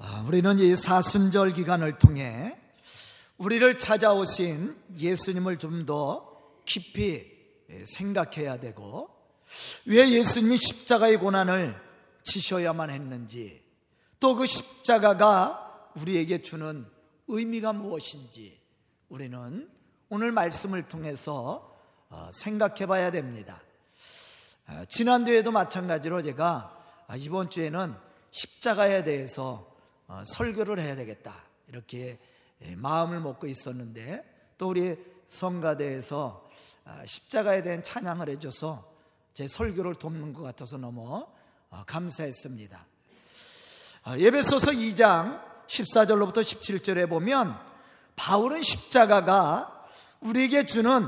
아, 우리는 이 사순절 기간을 통해 우리를 찾아오신 예수님을 좀 더 깊이 생각해야 되고 왜 예수님이 십자가의 고난을 지셔야만 했는지 또 그 십자가가 우리에게 주는 의미가 무엇인지 우리는 오늘 말씀을 통해서 어, 생각해 봐야 됩니다. 아, 지난주에도 마찬가지로 제가 아, 이번 주에는 십자가에 대해서 어, 설교를 해야 되겠다 이렇게 예, 마음을 먹고 있었는데 또 우리 성가대에서 아, 십자가에 대한 찬양을 해줘서 제 설교를 돕는 것 같아서 너무 어, 감사했습니다. 예배소서 2장 14절로부터 17절에 보면 바울은 십자가가 우리에게 주는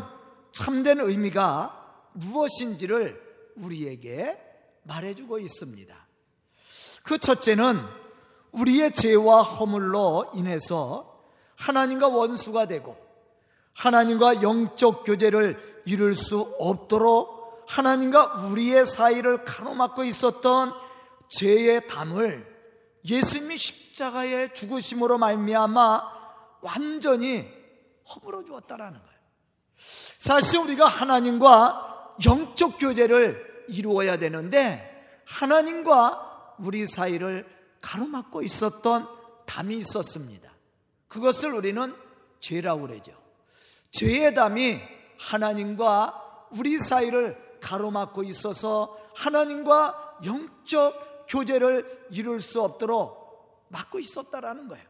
참된 의미가 무엇인지를 우리에게 말해주고 있습니다. 그 첫째는 우리의 죄와 허물로 인해서 하나님과 원수가 되고 하나님과 영적 교제를 이룰 수 없도록 하나님과 우리의 사이를 가로막고 있었던 죄의 담을 예수님이 십자가의 죽으심으로 말미암아 완전히 허물어 주었다라는 거예요. 사실 우리가 하나님과 영적 교제를 이루어야 되는데 하나님과 우리 사이를 가로막고 있었던 담이 있었습니다. 그것을 우리는 죄라고 그러죠. 죄의 담이 하나님과 우리 사이를 가로막고 있어서 하나님과 영적 교제를 이룰 수 없도록 막고 있었다라는 거예요.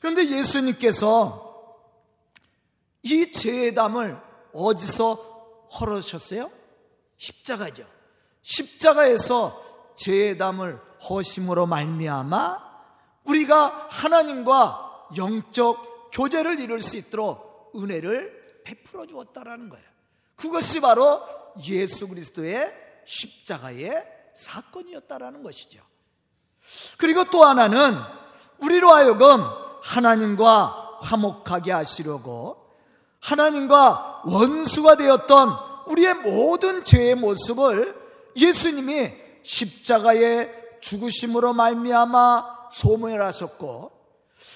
그런데 예수님께서 이 죄의 담을 어디서 헐으셨어요? 십자가죠. 십자가에서 죄의 담을 허심으로 말미암아 우리가 하나님과 영적 교제를 이룰 수 있도록 은혜를 베풀어 주었다라는 거예요. 그것이 바로 예수 그리스도의 십자가의 사건이었다라는 것이죠. 그리고 또 하나는 우리로 하여금 하나님과 화목하게 하시려고 하나님과 원수가 되었던 우리의 모든 죄의 모습을 예수님이 십자가의 죽으심으로 말미암아 소멸하셨고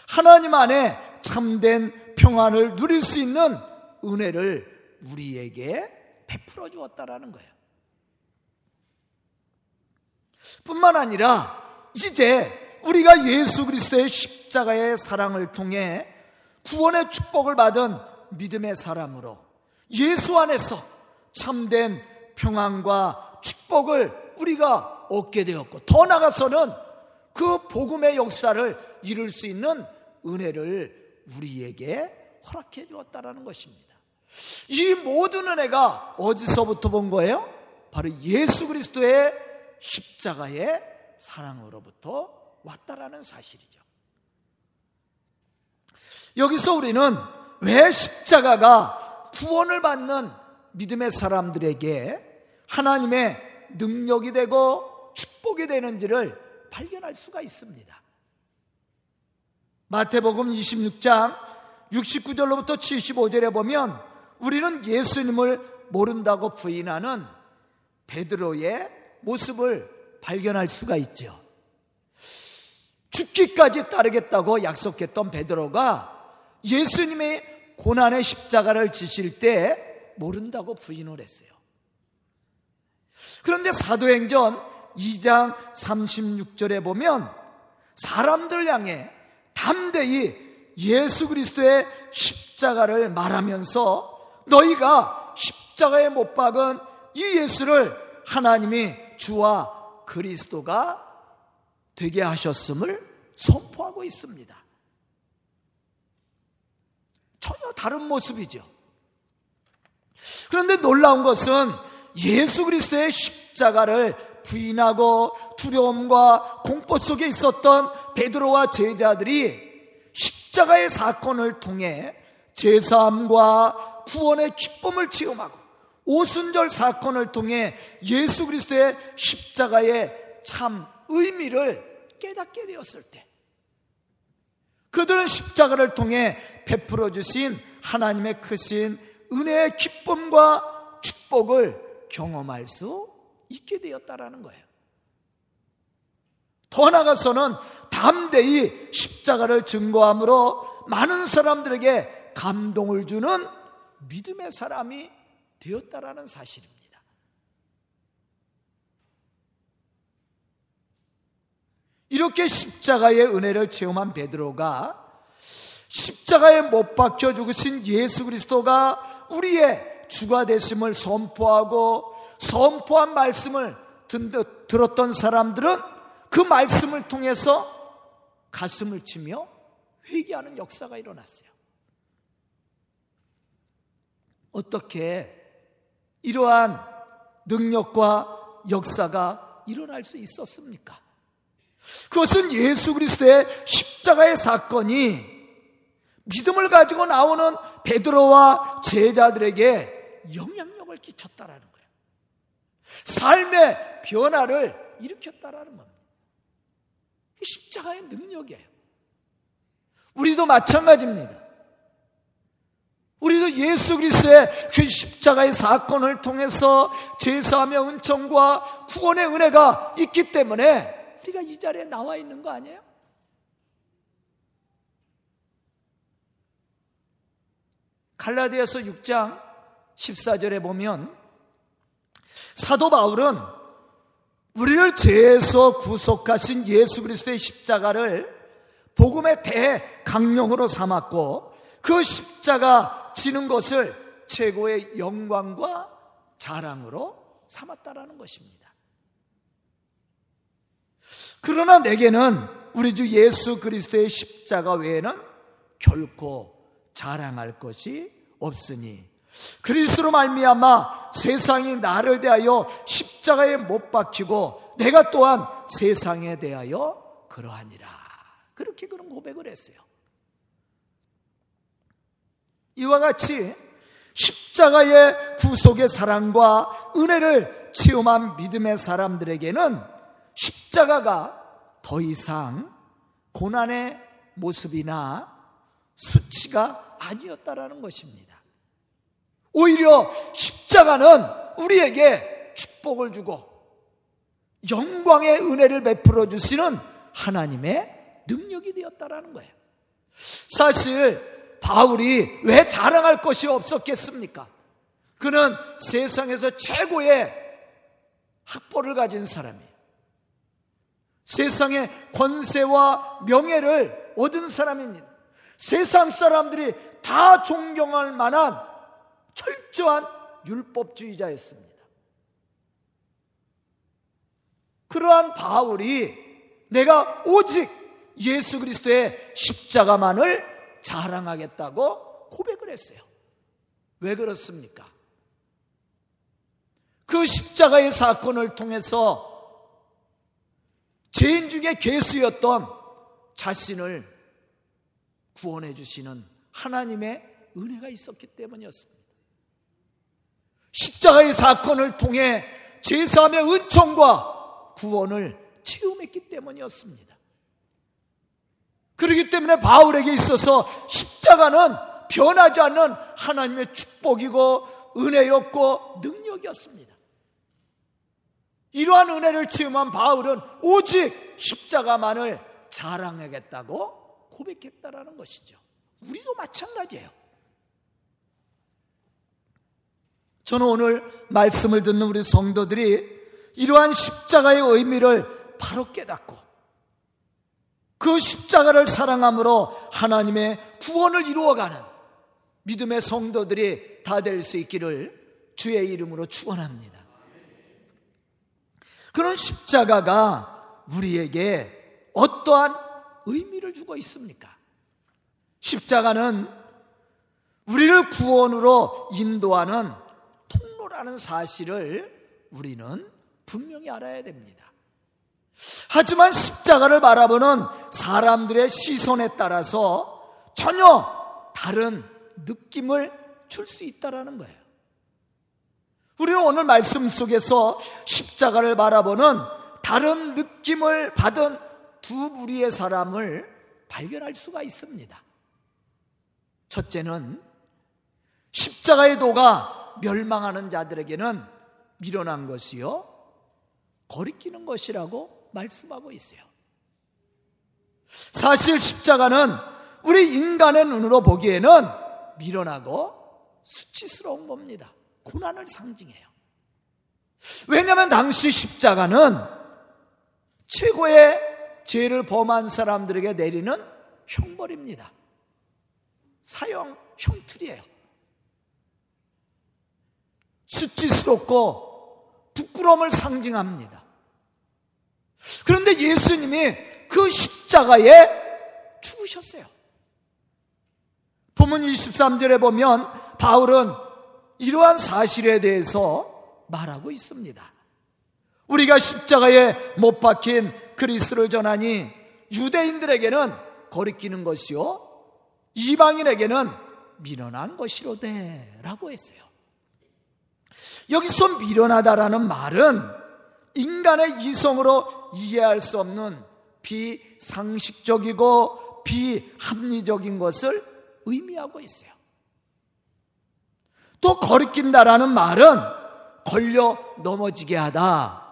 하나님 안에 참된 평안을 누릴 수 있는 은혜를 우리에게 베풀어 주었다라는 거예요. 뿐만 아니라 이제 우리가 예수 그리스도의 십자가의 사랑을 통해 구원의 축복을 받은 믿음의 사람으로 예수 안에서 참된 평안과 축복을 우리가 얻게 되었고 더 나아가서는 그 복음의 역사를 이룰 수 있는 은혜를 우리에게 허락해 주었다라는 것입니다. 이 모든 은혜가 어디서부터 본 거예요? 바로 예수 그리스도의 십자가의 사랑으로부터 왔다라는 사실이죠. 여기서 우리는 왜 십자가가 구원을 받는 믿음의 사람들에게 하나님의 능력이 되고 축복이 되는지를 발견할 수가 있습니다. 마태복음 26장 69절로부터 75절에 보면 우리는 예수님을 모른다고 부인하는 베드로의 모습을 발견할 수가 있죠. 죽기까지 따르겠다고 약속했던 베드로가 예수님의 고난의 십자가를 지실 때 모른다고 부인을 했어요. 그런데 사도행전 2장 36절에 보면 사람들 향해 담대히 예수 그리스도의 십자가를 말하면서 너희가 십자가에 못 박은 이 예수를 하나님이 주와 그리스도가 되게 하셨음을 선포하고 있습니다. 전혀 다른 모습이죠. 그런데 놀라운 것은 예수 그리스도의 십자가를 부인하고 두려움과 공포 속에 있었던 베드로와 제자들이 십자가의 사건을 통해 제사함과 구원의 기쁨을 체험하고 오순절 사건을 통해 예수 그리스도의 십자가의 참 의미를 깨닫게 되었을 때 그들은 십자가를 통해 베풀어 주신 하나님의 크신 은혜의 기쁨과 축복을 경험할 수 있게 되었다라는 거예요. 더 나아가서는 담대히 십자가를 증거함으로 많은 사람들에게 감동을 주는 믿음의 사람이 되었다라는 사실입니다. 이렇게 십자가의 은혜를 체험한 베드로가 십자가에 못 박혀 죽으신 예수 그리스도가 우리의 주가 되심을 선포하고 선포한 말씀을 들었던 사람들은 그 말씀을 통해서 가슴을 치며 회개하는 역사가 일어났어요. 어떻게 이러한 능력과 역사가 일어날 수 있었습니까? 그것은 예수 그리스도의 십자가의 사건이 믿음을 가지고 나오는 베드로와 제자들에게 영향력을 끼쳤다라는 거예요. 삶의 변화를 일으켰다라는 겁니다. 십자가의 능력이에요. 우리도 마찬가지입니다. 우리도 예수 그리스도의 그 십자가의 사건을 통해서 제사하며 은총과 구원의 은혜가 있기 때문에 우리가 이 자리에 나와 있는 거 아니에요? 갈라디아서 6장 14절에 보면 사도 바울은 우리를 죄에서 구속하신 예수 그리스도의 십자가를 복음의 대강령으로 삼았고 그 십자가 지는 것을 최고의 영광과 자랑으로 삼았다라는 것입니다. 그러나 내게는 우리 주 예수 그리스도의 십자가 외에는 결코 자랑할 것이 없으니 그리스로 말미암아 세상이 나를 대하여 십자가에 못 박히고 내가 또한 세상에 대하여 그러하니라. 그렇게 그런 고백을 했어요. 이와 같이 십자가의 구속의 사랑과 은혜를 체험한 믿음의 사람들에게는 십자가가 더 이상 고난의 모습이나 수치가 아니었다라는 것입니다. 오히려 십자가는 우리에게 축복을 주고 영광의 은혜를 베풀어 주시는 하나님의 능력이 되었다라는 거예요. 사실 바울이 왜 자랑할 것이 없었겠습니까? 그는 세상에서 최고의 학벌을 가진 사람이에요. 세상의 권세와 명예를 얻은 사람입니다. 세상 사람들이 다 존경할 만한 철저한 율법주의자였습니다. 그러한 바울이 내가 오직 예수 그리스도의 십자가만을 자랑하겠다고 고백을 했어요. 왜 그렇습니까? 그 십자가의 사건을 통해서 죄인 중에 괴수였던 자신을 구원해 주시는 하나님의 은혜가 있었기 때문이었습니다. 십자가의 사건을 통해 제사함의 은총과 구원을 체험했기 때문이었습니다. 그렇기 때문에 바울에게 있어서 십자가는 변하지 않는 하나님의 축복이고 은혜였고 능력이었습니다. 이러한 은혜를 체험한 바울은 오직 십자가만을 자랑하겠다고 고백했다라는 것이죠. 우리도 마찬가지예요. 저는 오늘 말씀을 듣는 우리 성도들이 이러한 십자가의 의미를 바로 깨닫고 그 십자가를 사랑함으로 하나님의 구원을 이루어가는 믿음의 성도들이 다 될 수 있기를 주의 이름으로 축원합니다. 그런 십자가가 우리에게 어떠한 의미를 주고 있습니까? 십자가는 우리를 구원으로 인도하는 통로라는 사실을 우리는 분명히 알아야 됩니다. 하지만 십자가를 바라보는 사람들의 시선에 따라서 전혀 다른 느낌을 줄 수 있다라는 거예요. 우리는 오늘 말씀 속에서 십자가를 바라보는 다른 느낌을 받은 두 부류의 사람을 발견할 수가 있습니다. 첫째는 십자가의 도가 멸망하는 자들에게는 밀어난 것이요. 거리끼는 것이라고 말씀하고 있어요. 사실 십자가는 우리 인간의 눈으로 보기에는 미련하고 수치스러운 겁니다. 고난을 상징해요. 왜냐하면 당시 십자가는 최고의 죄를 범한 사람들에게 내리는 형벌입니다. 사형 형틀이에요. 수치스럽고 부끄러움을 상징합니다. 그런데 예수님이 그 십자가에 죽으셨어요. 본문 23절에 보면 바울은 이러한 사실에 대해서 말하고 있습니다. 우리가 십자가에 못 박힌 그리스를 전하니 유대인들에게는 거리끼는 것이요 이방인에게는 미련한 것이로되 라고 했어요. 여기서 미련하다라는 말은 인간의 이성으로 이해할 수 없는 비상식적이고 비합리적인 것을 의미하고 있어요. 또 거리낀다라는 말은 걸려 넘어지게 하다,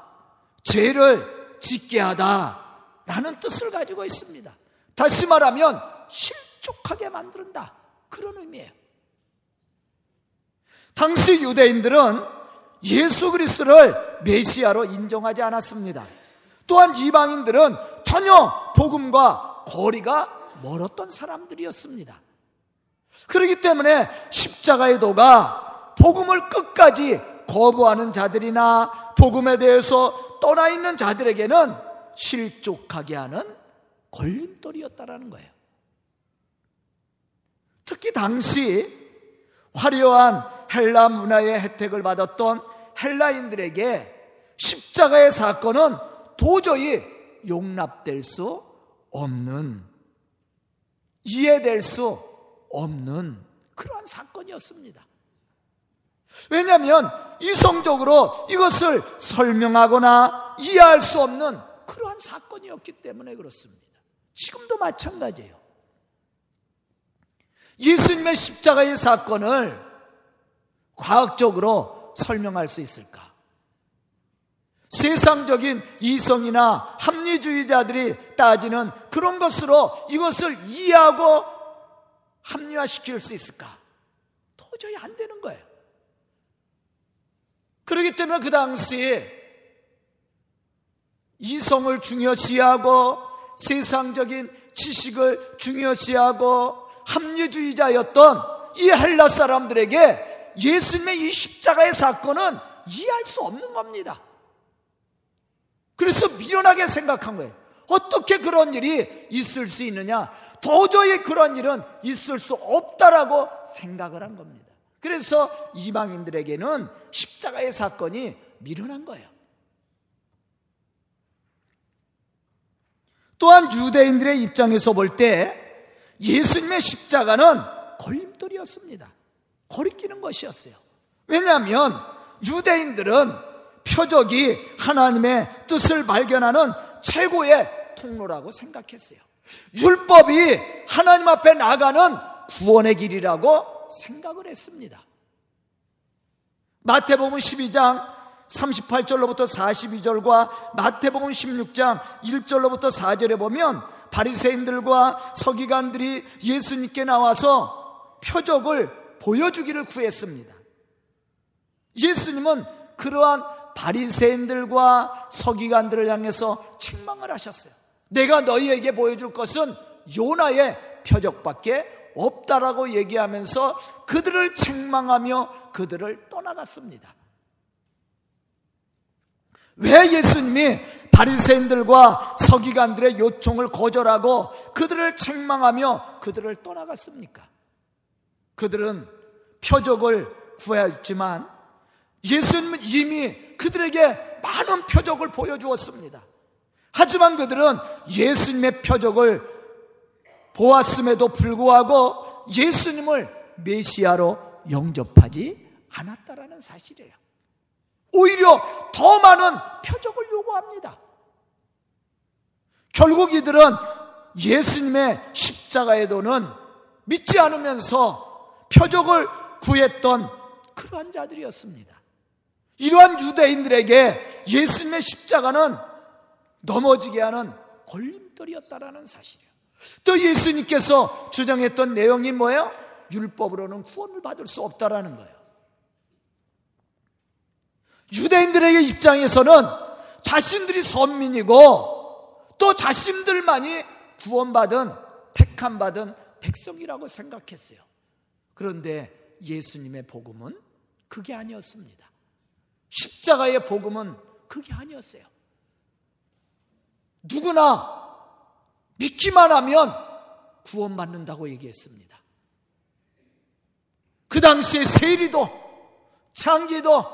죄를 짓게 하다라는 뜻을 가지고 있습니다. 다시 말하면 실족하게 만든다 그런 의미예요. 당시 유대인들은 예수 그리스도를 메시아로 인정하지 않았습니다. 또한 이방인들은 전혀 복음과 거리가 멀었던 사람들이었습니다. 그렇기 때문에 십자가의 도가 복음을 끝까지 거부하는 자들이나 복음에 대해서 떠나 있는 자들에게는 실족하게 하는 걸림돌이었다라는 거예요. 특히 당시 화려한 헬라 문화의 혜택을 받았던 헬라인들에게 십자가의 사건은 도저히 용납될 수 없는 이해될 수 없는 그러한 사건이었습니다. 왜냐하면 이성적으로 이것을 설명하거나 이해할 수 없는 그러한 사건이었기 때문에 그렇습니다. 지금도 마찬가지예요. 예수님의 십자가의 사건을 과학적으로 설명할 수 있을까? 세상적인 이성이나 합리주의자들이 따지는 그런 것으로 이것을 이해하고 합리화시킬 수 있을까? 도저히 안 되는 거예요. 그렇기 때문에 그 당시에 이성을 중요시하고 세상적인 지식을 중요시하고 합리주의자였던 이 헬라 사람들에게 예수님의 이 십자가의 사건은 이해할 수 없는 겁니다. 그래서 미련하게 생각한 거예요. 어떻게 그런 일이 있을 수 있느냐? 도저히 그런 일은 있을 수 없다라고 생각을 한 겁니다. 그래서 이방인들에게는 십자가의 사건이 미련한 거예요. 또한 유대인들의 입장에서 볼 때 예수님의 십자가는 걸림돌이었습니다. 거리끼는 것이었어요. 왜냐하면 유대인들은 표적이 하나님의 뜻을 발견하는 최고의 통로라고 생각했어요. 율법이 하나님 앞에 나가는 구원의 길이라고 생각을 했습니다. 마태복음 12장 38절로부터 42절과 마태복음 16장 1절로부터 4절에 보면 바리새인들과 서기관들이 예수님께 나와서 표적을 보여주기를 구했습니다. 예수님은 그러한 바리새인들과 서기관들을 향해서 책망을 하셨어요. 내가 너희에게 보여줄 것은 요나의 표적밖에 없다라고 얘기하면서 그들을 책망하며 그들을 떠나갔습니다. 왜 예수님이 바리새인들과 서기관들의 요청을 거절하고 그들을 책망하며 그들을 떠나갔습니까? 그들은 표적을 구했지만 예수님은 이미 그들에게 많은 표적을 보여주었습니다. 하지만 그들은 예수님의 표적을 보았음에도 불구하고 예수님을 메시아로 영접하지 않았다라는 사실이에요. 오히려 더 많은 표적을 요구합니다. 결국 이들은 예수님의 십자가의 도는 믿지 않으면서 표적을 구했던 그러한 자들이었습니다. 이러한 유대인들에게 예수님의 십자가는 넘어지게 하는 걸림돌이었다라는 사실이에요. 또 예수님께서 주장했던 내용이 뭐예요? 율법으로는 구원을 받을 수 없다라는 거예요. 유대인들에게 입장에서는 자신들이 선민이고 또 자신들만이 구원받은 택함 받은 백성이라고 생각했어요. 그런데 예수님의 복음은 그게 아니었습니다. 십자가의 복음은 그게 아니었어요. 누구나 믿기만 하면 구원받는다고 얘기했습니다. 그 당시에 세리도 장기도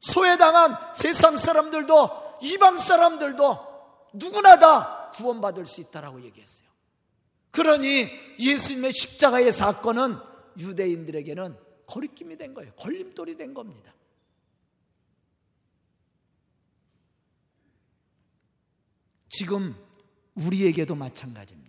소외당한 세상 사람들도 이방 사람들도 누구나 다 구원받을 수 있다라고 얘기했어요. 그러니 예수님의 십자가의 사건은 유대인들에게는 거리낌이 된 거예요. 걸림돌이 된 겁니다. 지금 우리에게도 마찬가지입니다.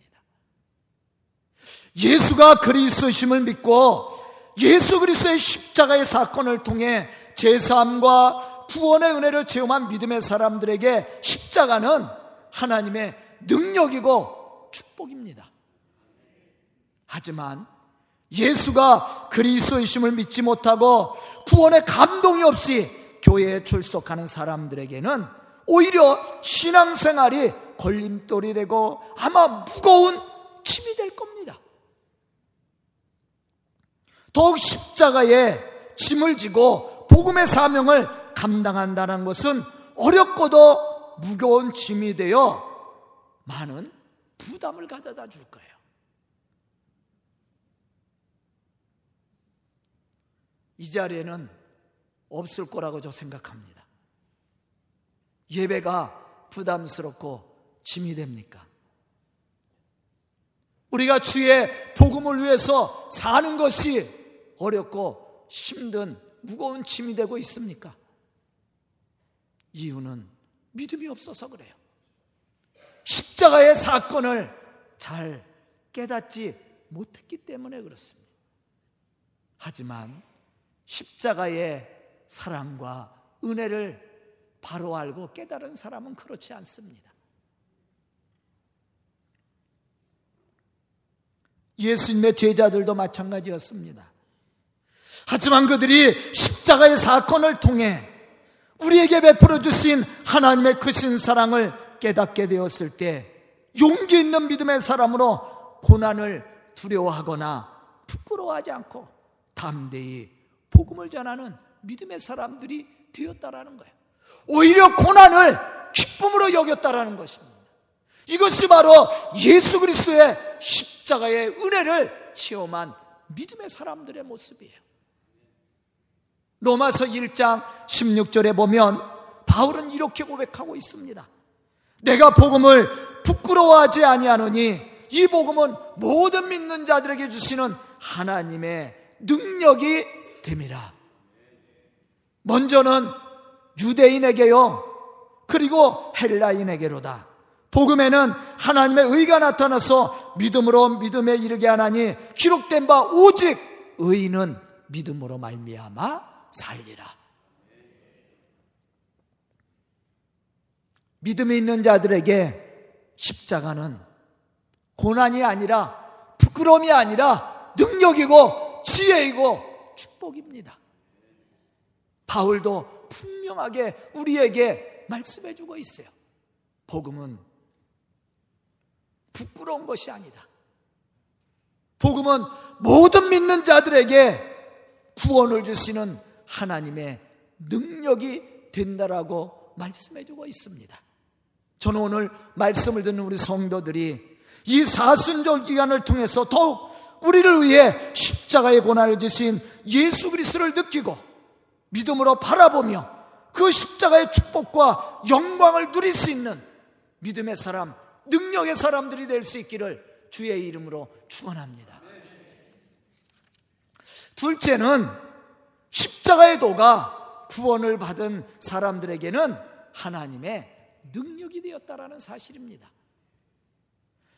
예수가 그리스도심을 믿고 예수 그리스도의 십자가의 사건을 통해 제사함과 구원의 은혜를 체험한 믿음의 사람들에게 십자가는 하나님의 능력이고 축복입니다. 하지만 예수가 그리스도이심을 믿지 못하고 구원의 감동이 없이 교회에 출석하는 사람들에게는 오히려 신앙생활이 걸림돌이 되고 아마 무거운 짐이 될 겁니다. 더욱 십자가에 짐을 지고 복음의 사명을 감당한다는 것은 어렵고도 무거운 짐이 되어 많은 부담을 가져다 줄 거예요. 이 자리에는 없을 거라고 저 생각합니다. 예배가 부담스럽고 짐이 됩니까? 우리가 주의 복음을 위해서 사는 것이 어렵고 힘든 무거운 짐이 되고 있습니까? 이유는 믿음이 없어서 그래요. 십자가의 사건을 잘 깨닫지 못했기 때문에 그렇습니다. 하지만 십자가의 사랑과 은혜를 바로 알고 깨달은 사람은 그렇지 않습니다. 예수님의 제자들도 마찬가지였습니다. 하지만 그들이 십자가의 사건을 통해 우리에게 베풀어 주신 하나님의 크신 사랑을 깨닫게 되었을 때 용기 있는 믿음의 사람으로 고난을 두려워하거나 부끄러워하지 않고 담대히 복음을 전하는 믿음의 사람들이 되었다라는 거예요. 오히려 고난을 기쁨으로 여겼다라는 것입니다. 이것이 바로 예수 그리스도의 십자가의 은혜를 체험한 믿음의 사람들의 모습이에요. 로마서 1장 16절에 보면 바울은 이렇게 고백하고 있습니다. 내가 복음을 부끄러워하지 아니하노니 이 복음은 모든 믿는 자들에게 주시는 하나님의 능력이 됨이라. 먼저는 유대인에게요. 그리고 헬라인에게로다. 복음에는 하나님의 의가 나타나서 믿음으로 믿음에 이르게 하나니 기록된 바 오직 의인은 믿음으로 말미암아 살리라. 믿음이 있는 자들에게 십자가는 고난이 아니라 부끄러움이 아니라 능력이고 지혜이고 축복입니다. 바울도 분명하게 우리에게 말씀해 주고 있어요. 복음은 부끄러운 것이 아니다. 복음은 모든 믿는 자들에게 구원을 주시는 하나님의 능력이 된다라고 말씀해 주고 있습니다. 저는 오늘 말씀을 듣는 우리 성도들이 이 사순절 기간을 통해서 더욱 우리를 위해 십자가의 고난을 지신 예수 그리스도를 느끼고 믿음으로 바라보며 그 십자가의 축복과 영광을 누릴 수 있는 믿음의 사람, 능력의 사람들이 될 수 있기를 주의 이름으로 축원합니다. 둘째는 십자가의 도가 구원을 받은 사람들에게는 하나님의 능력이 되었다라는 사실입니다.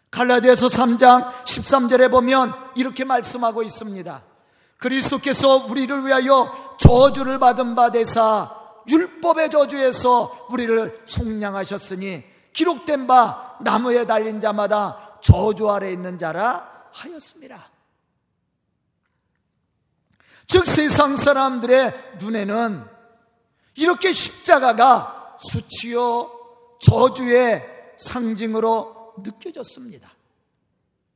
갈라디아서 3장 13절에 보면 이렇게 말씀하고 있습니다. 그리스도께서 우리를 위하여 저주를 받은 바 되사 율법의 저주에서 우리를 속량하셨으니 기록된 바 나무에 달린 자마다 저주 아래 있는 자라 하였습니다. 즉 세상 사람들의 눈에는 이렇게 십자가가 수치요 저주의 상징으로 느껴졌습니다.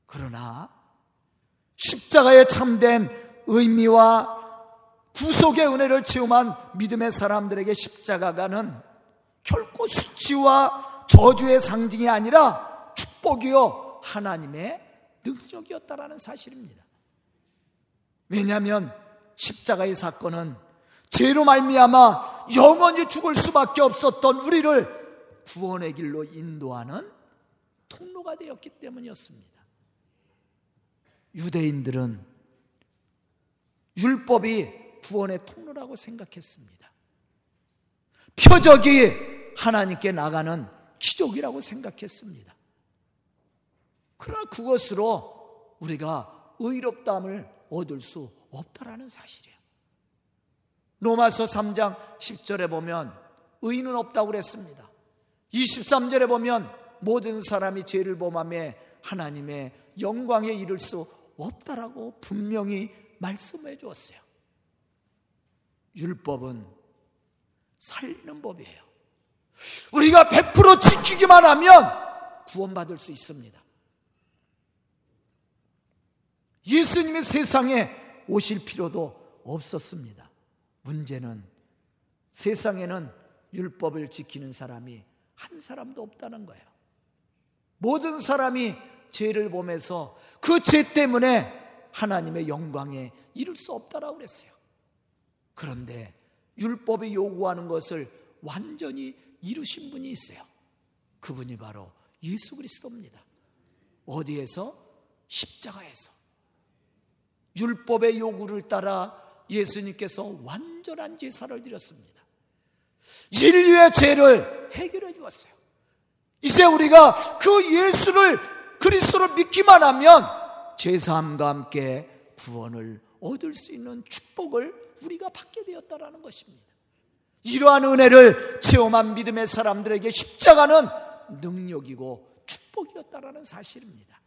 그러나 십자가에 참된 의미와 구속의 은혜를 체험한 믿음의 사람들에게 십자가가는 결코 수치와 저주의 상징이 아니라 축복이요 하나님의 능력이었다라는 사실입니다. 왜냐하면 십자가의 사건은 죄로 말미암아 영원히 죽을 수밖에 없었던 우리를 구원의 길로 인도하는 통로가 되었기 때문이었습니다. 유대인들은 율법이 구원의 통로라고 생각했습니다. 표적이 하나님께 나가는 기적이라고 생각했습니다. 그러나 그것으로 우리가 의롭다함을 얻을 수 없다라는 사실이에요. 로마서 3장 10절에 보면 의인은 없다고 그랬습니다. 23절에 보면 모든 사람이 죄를 범함에 하나님의 영광에 이를 수 없다라고 분명히 말씀해 주었어요. 율법은 살리는 법이에요. 우리가 100% 지키기만 하면 구원받을 수 있습니다. 예수님이 세상에 오실 필요도 없었습니다. 문제는 세상에는 율법을 지키는 사람이 한 사람도 없다는 거예요. 모든 사람이 죄를 보면서 그 죄 때문에 하나님의 영광에 이를 수 없다라고 그랬어요. 그런데 율법이 요구하는 것을 완전히 이루신 분이 있어요. 그분이 바로 예수 그리스도입니다. 어디에서? 십자가에서. 율법의 요구를 따라 예수님께서 완전한 제사를 드렸습니다. 인류의 죄를 해결해 주었어요. 이제 우리가 그 예수를 그리스도를 믿기만 하면 제사함과 함께 구원을 얻을 수 있는 축복을 우리가 받게 되었다라는 것입니다. 이러한 은혜를 체험한 믿음의 사람들에게 십자가는 능력이고 축복이었다라는 사실입니다.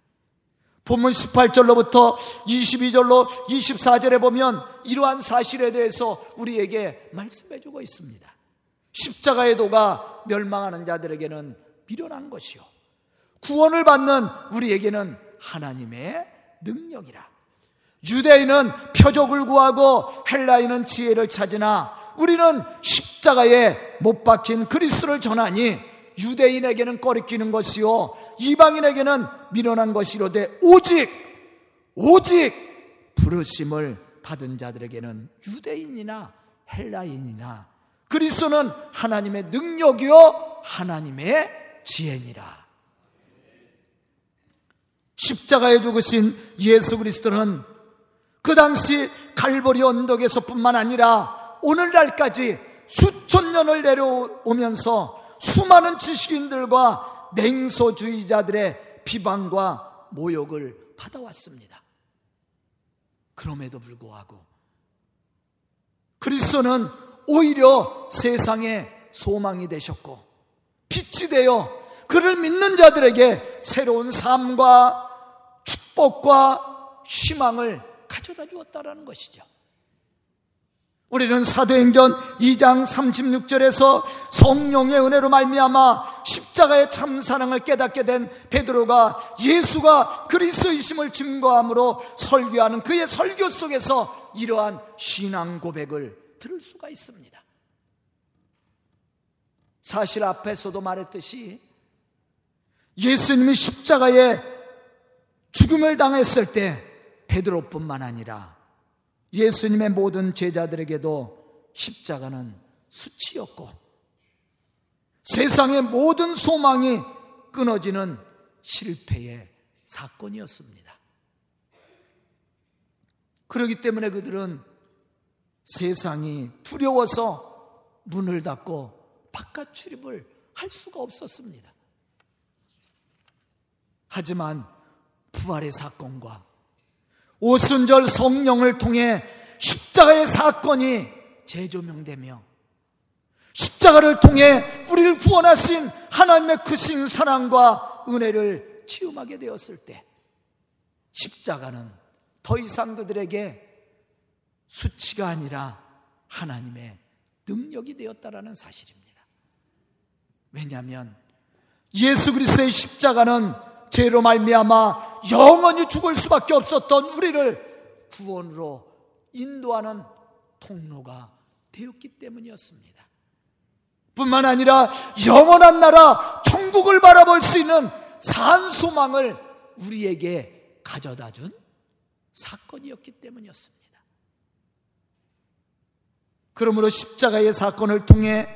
본문 18절로부터 22절로 24절에 보면 이러한 사실에 대해서 우리에게 말씀해 주고 있습니다. 십자가의 도가 멸망하는 자들에게는 미련한 것이요. 구원을 받는 우리에게는 하나님의 능력이라. 유대인은 표적을 구하고 헬라인은 지혜를 찾으나 우리는 십자가에 못 박힌 그리스도를 전하니 유대인에게는 꺼리끼는 것이요 이방인에게는 미련한 것이로되 오직 오직 부르심을 받은 자들에게는 유대인이나 헬라인이나 그리스도는 하나님의 능력이요 하나님의 지혜니라. 십자가에 죽으신 예수 그리스도는 그 당시 갈보리 언덕에서뿐만 아니라 오늘날까지 수천 년을 내려오면서 수많은 지식인들과 냉소주의자들의 비방과 모욕을 받아왔습니다. 그럼에도 불구하고 그리스도는 오히려 세상의 소망이 되셨고 빛이 되어 그를 믿는 자들에게 새로운 삶과 축복과 희망을 가져다 주었다라는 것이죠. 우리는 사도행전 2장 36절에서 성령의 은혜로 말미암아 십자가의 참 사랑을 깨닫게 된 베드로가 예수가 그리스도이심을 증거함으로 설교하는 그의 설교 속에서 이러한 신앙 고백을 들을 수가 있습니다. 사실 앞에서도 말했듯이 예수님이 십자가에 죽음을 당했을 때 베드로뿐만 아니라 예수님의 모든 제자들에게도 십자가는 수치였고 세상의 모든 소망이 끊어지는 실패의 사건이었습니다. 그렇기 때문에 그들은 세상이 두려워서 문을 닫고 바깥 출입을 할 수가 없었습니다. 하지만 부활의 사건과 오순절 성령을 통해 십자가의 사건이 재조명되며 십자가를 통해 우리를 구원하신 하나님의 크신 사랑과 은혜를 체험하게 되었을 때 십자가는 더 이상 그들에게 수치가 아니라 하나님의 능력이 되었다라는 사실입니다. 왜냐하면 예수 그리스도의 십자가는 죄로 말미암아 영원히 죽을 수밖에 없었던 우리를 구원으로 인도하는 통로가 되었기 때문이었습니다. 뿐만 아니라 영원한 나라 천국을 바라볼 수 있는 산 소망을 우리에게 가져다 준 사건이었기 때문이었습니다. 그러므로 십자가의 사건을 통해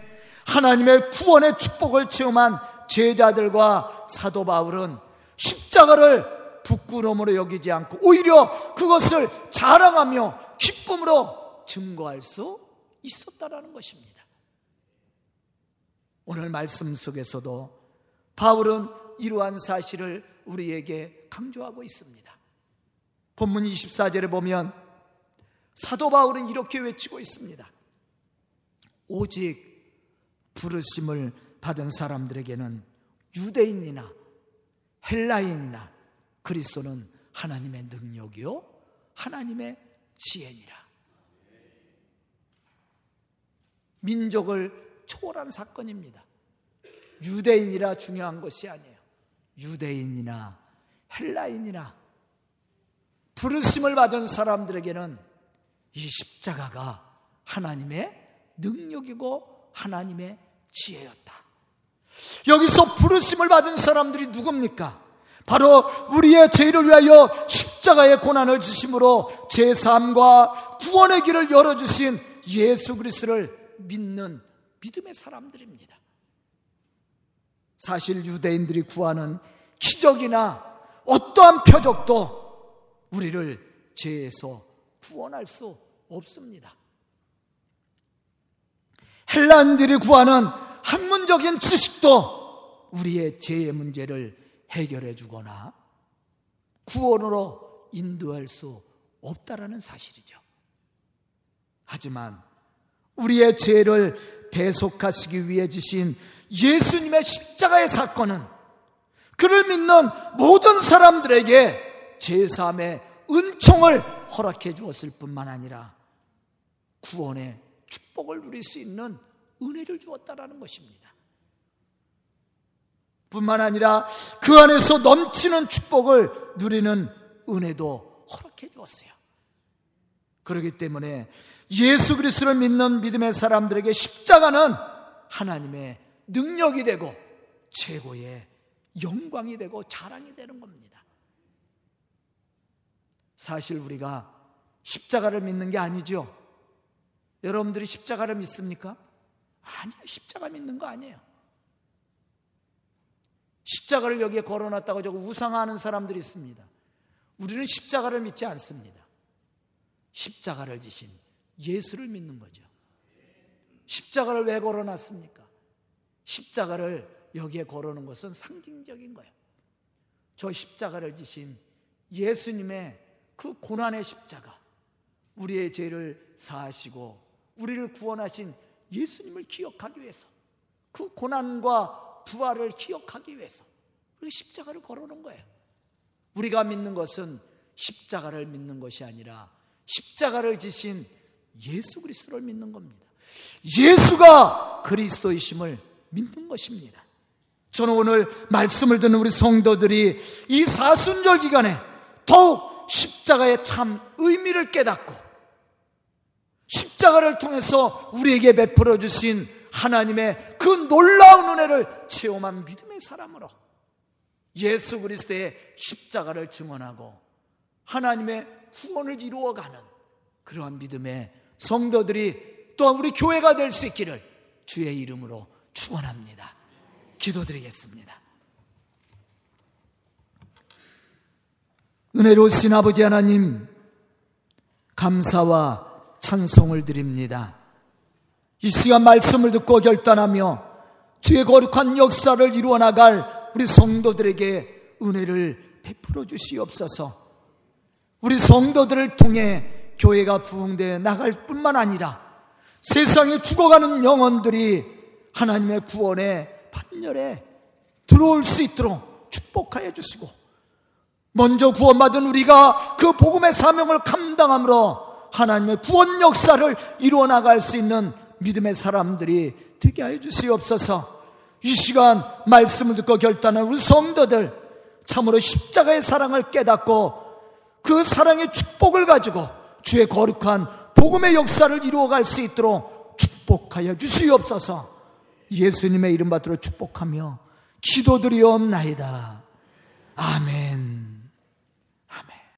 하나님의 구원의 축복을 체험한 제자들과 사도 바울은 십자가를 부끄러움으로 여기지 않고 오히려 그것을 자랑하며 기쁨으로 증거할 수 있었다라는 것입니다. 오늘 말씀 속에서도 바울은 이러한 사실을 우리에게 강조하고 있습니다. 본문 24절에 보면 사도 바울은 이렇게 외치고 있습니다. 오직 부르심을 받은 사람들에게는 유대인이나 헬라인이나 그리스도는 하나님의 능력이요 하나님의 지혜니라. 민족을 초월한 사건입니다. 유대인이라 중요한 것이 아니에요. 유대인이나 헬라인이나 부르심을 받은 사람들에게는 이 십자가가 하나님의 능력이고 하나님의 지혜였다. 여기서 부르심을 받은 사람들이 누굽니까? 바로 우리의 죄를 위하여 십자가의 고난을 주심으로 제3과 구원의 길을 열어주신 예수 그리스도를 믿는 믿음의 사람들입니다. 사실 유대인들이 구하는 기적이나 어떠한 표적도 우리를 죄에서 구원할 수 없습니다. 헬란들이 구하는 학문적인 지식도 우리의 죄의 문제를 해결해 주거나 구원으로 인도할 수 없다라는 사실이죠. 하지만 우리의 죄를 대속하시기 위해 주신 예수님의 십자가의 사건은 그를 믿는 모든 사람들에게 제3의 은총을 허락해 주었을 뿐만 아니라 구원의 축복을 누릴 수 있는 은혜를 주었다라는 것입니다. 뿐만 아니라 그 안에서 넘치는 축복을 누리는 은혜도 허락해 주었어요. 그렇기 때문에 예수 그리스도를 믿는 믿음의 사람들에게 십자가는 하나님의 능력이 되고 최고의 영광이 되고 자랑이 되는 겁니다. 사실 우리가 십자가를 믿는 게 아니죠. 여러분들이 십자가를 믿습니까? 아니요. 십자가 믿는 거 아니에요. 십자가를 여기에 걸어놨다고 저거 우상하는 사람들이 있습니다. 우리는 십자가를 믿지 않습니다. 십자가를 지신 예수를 믿는 거죠. 십자가를 왜 걸어놨습니까? 십자가를 여기에 걸어놓은 것은 상징적인 거예요. 저 십자가를 지신 예수님의 그 고난의 십자가, 우리의 죄를 사하시고 우리를 구원하신 예수님을 기억하기 위해서 그 고난과 부활을 기억하기 위해서 그 십자가를 걸어놓은 거예요. 우리가 믿는 것은 십자가를 믿는 것이 아니라 십자가를 지신 예수 그리스도를 믿는 겁니다. 예수가 그리스도이심을 믿는 것입니다. 저는 오늘 말씀을 듣는 우리 성도들이 이 사순절 기간에 더욱 십자가의 참 의미를 깨닫고 십자가를 통해서 우리에게 베풀어 주신 하나님의 그 놀라운 은혜를 체험한 믿음의 사람으로 예수 그리스도의 십자가를 증언하고 하나님의 구원을 이루어가는 그러한 믿음의 성도들이 또한 우리 교회가 될 수 있기를 주의 이름으로 축원합니다. 기도드리겠습니다. 은혜로우신 아버지 하나님 감사와 찬송을 드립니다. 이 시간 말씀을 듣고 결단하며 주의 거룩한 역사를 이루어 나갈 우리 성도들에게 은혜를 베풀어 주시옵소서. 우리 성도들을 통해 교회가 부흥되어 나갈 뿐만 아니라 세상에 죽어가는 영혼들이 하나님의 구원의 판열에 들어올 수 있도록 축복하여 주시고 먼저 구원받은 우리가 그 복음의 사명을 감당함으로 하나님의 구원 역사를 이루어 나갈 수 있는 믿음의 사람들이 되게 하여 주시옵소서. 이 시간 말씀을 듣고 결단한 우리 성도들 참으로 십자가의 사랑을 깨닫고 그 사랑의 축복을 가지고 주의 거룩한 복음의 역사를 이루어갈 수 있도록 축복하여 주시옵소서. 예수님의 이름 받들어 축복하며 기도드리옵나이다. 아멘.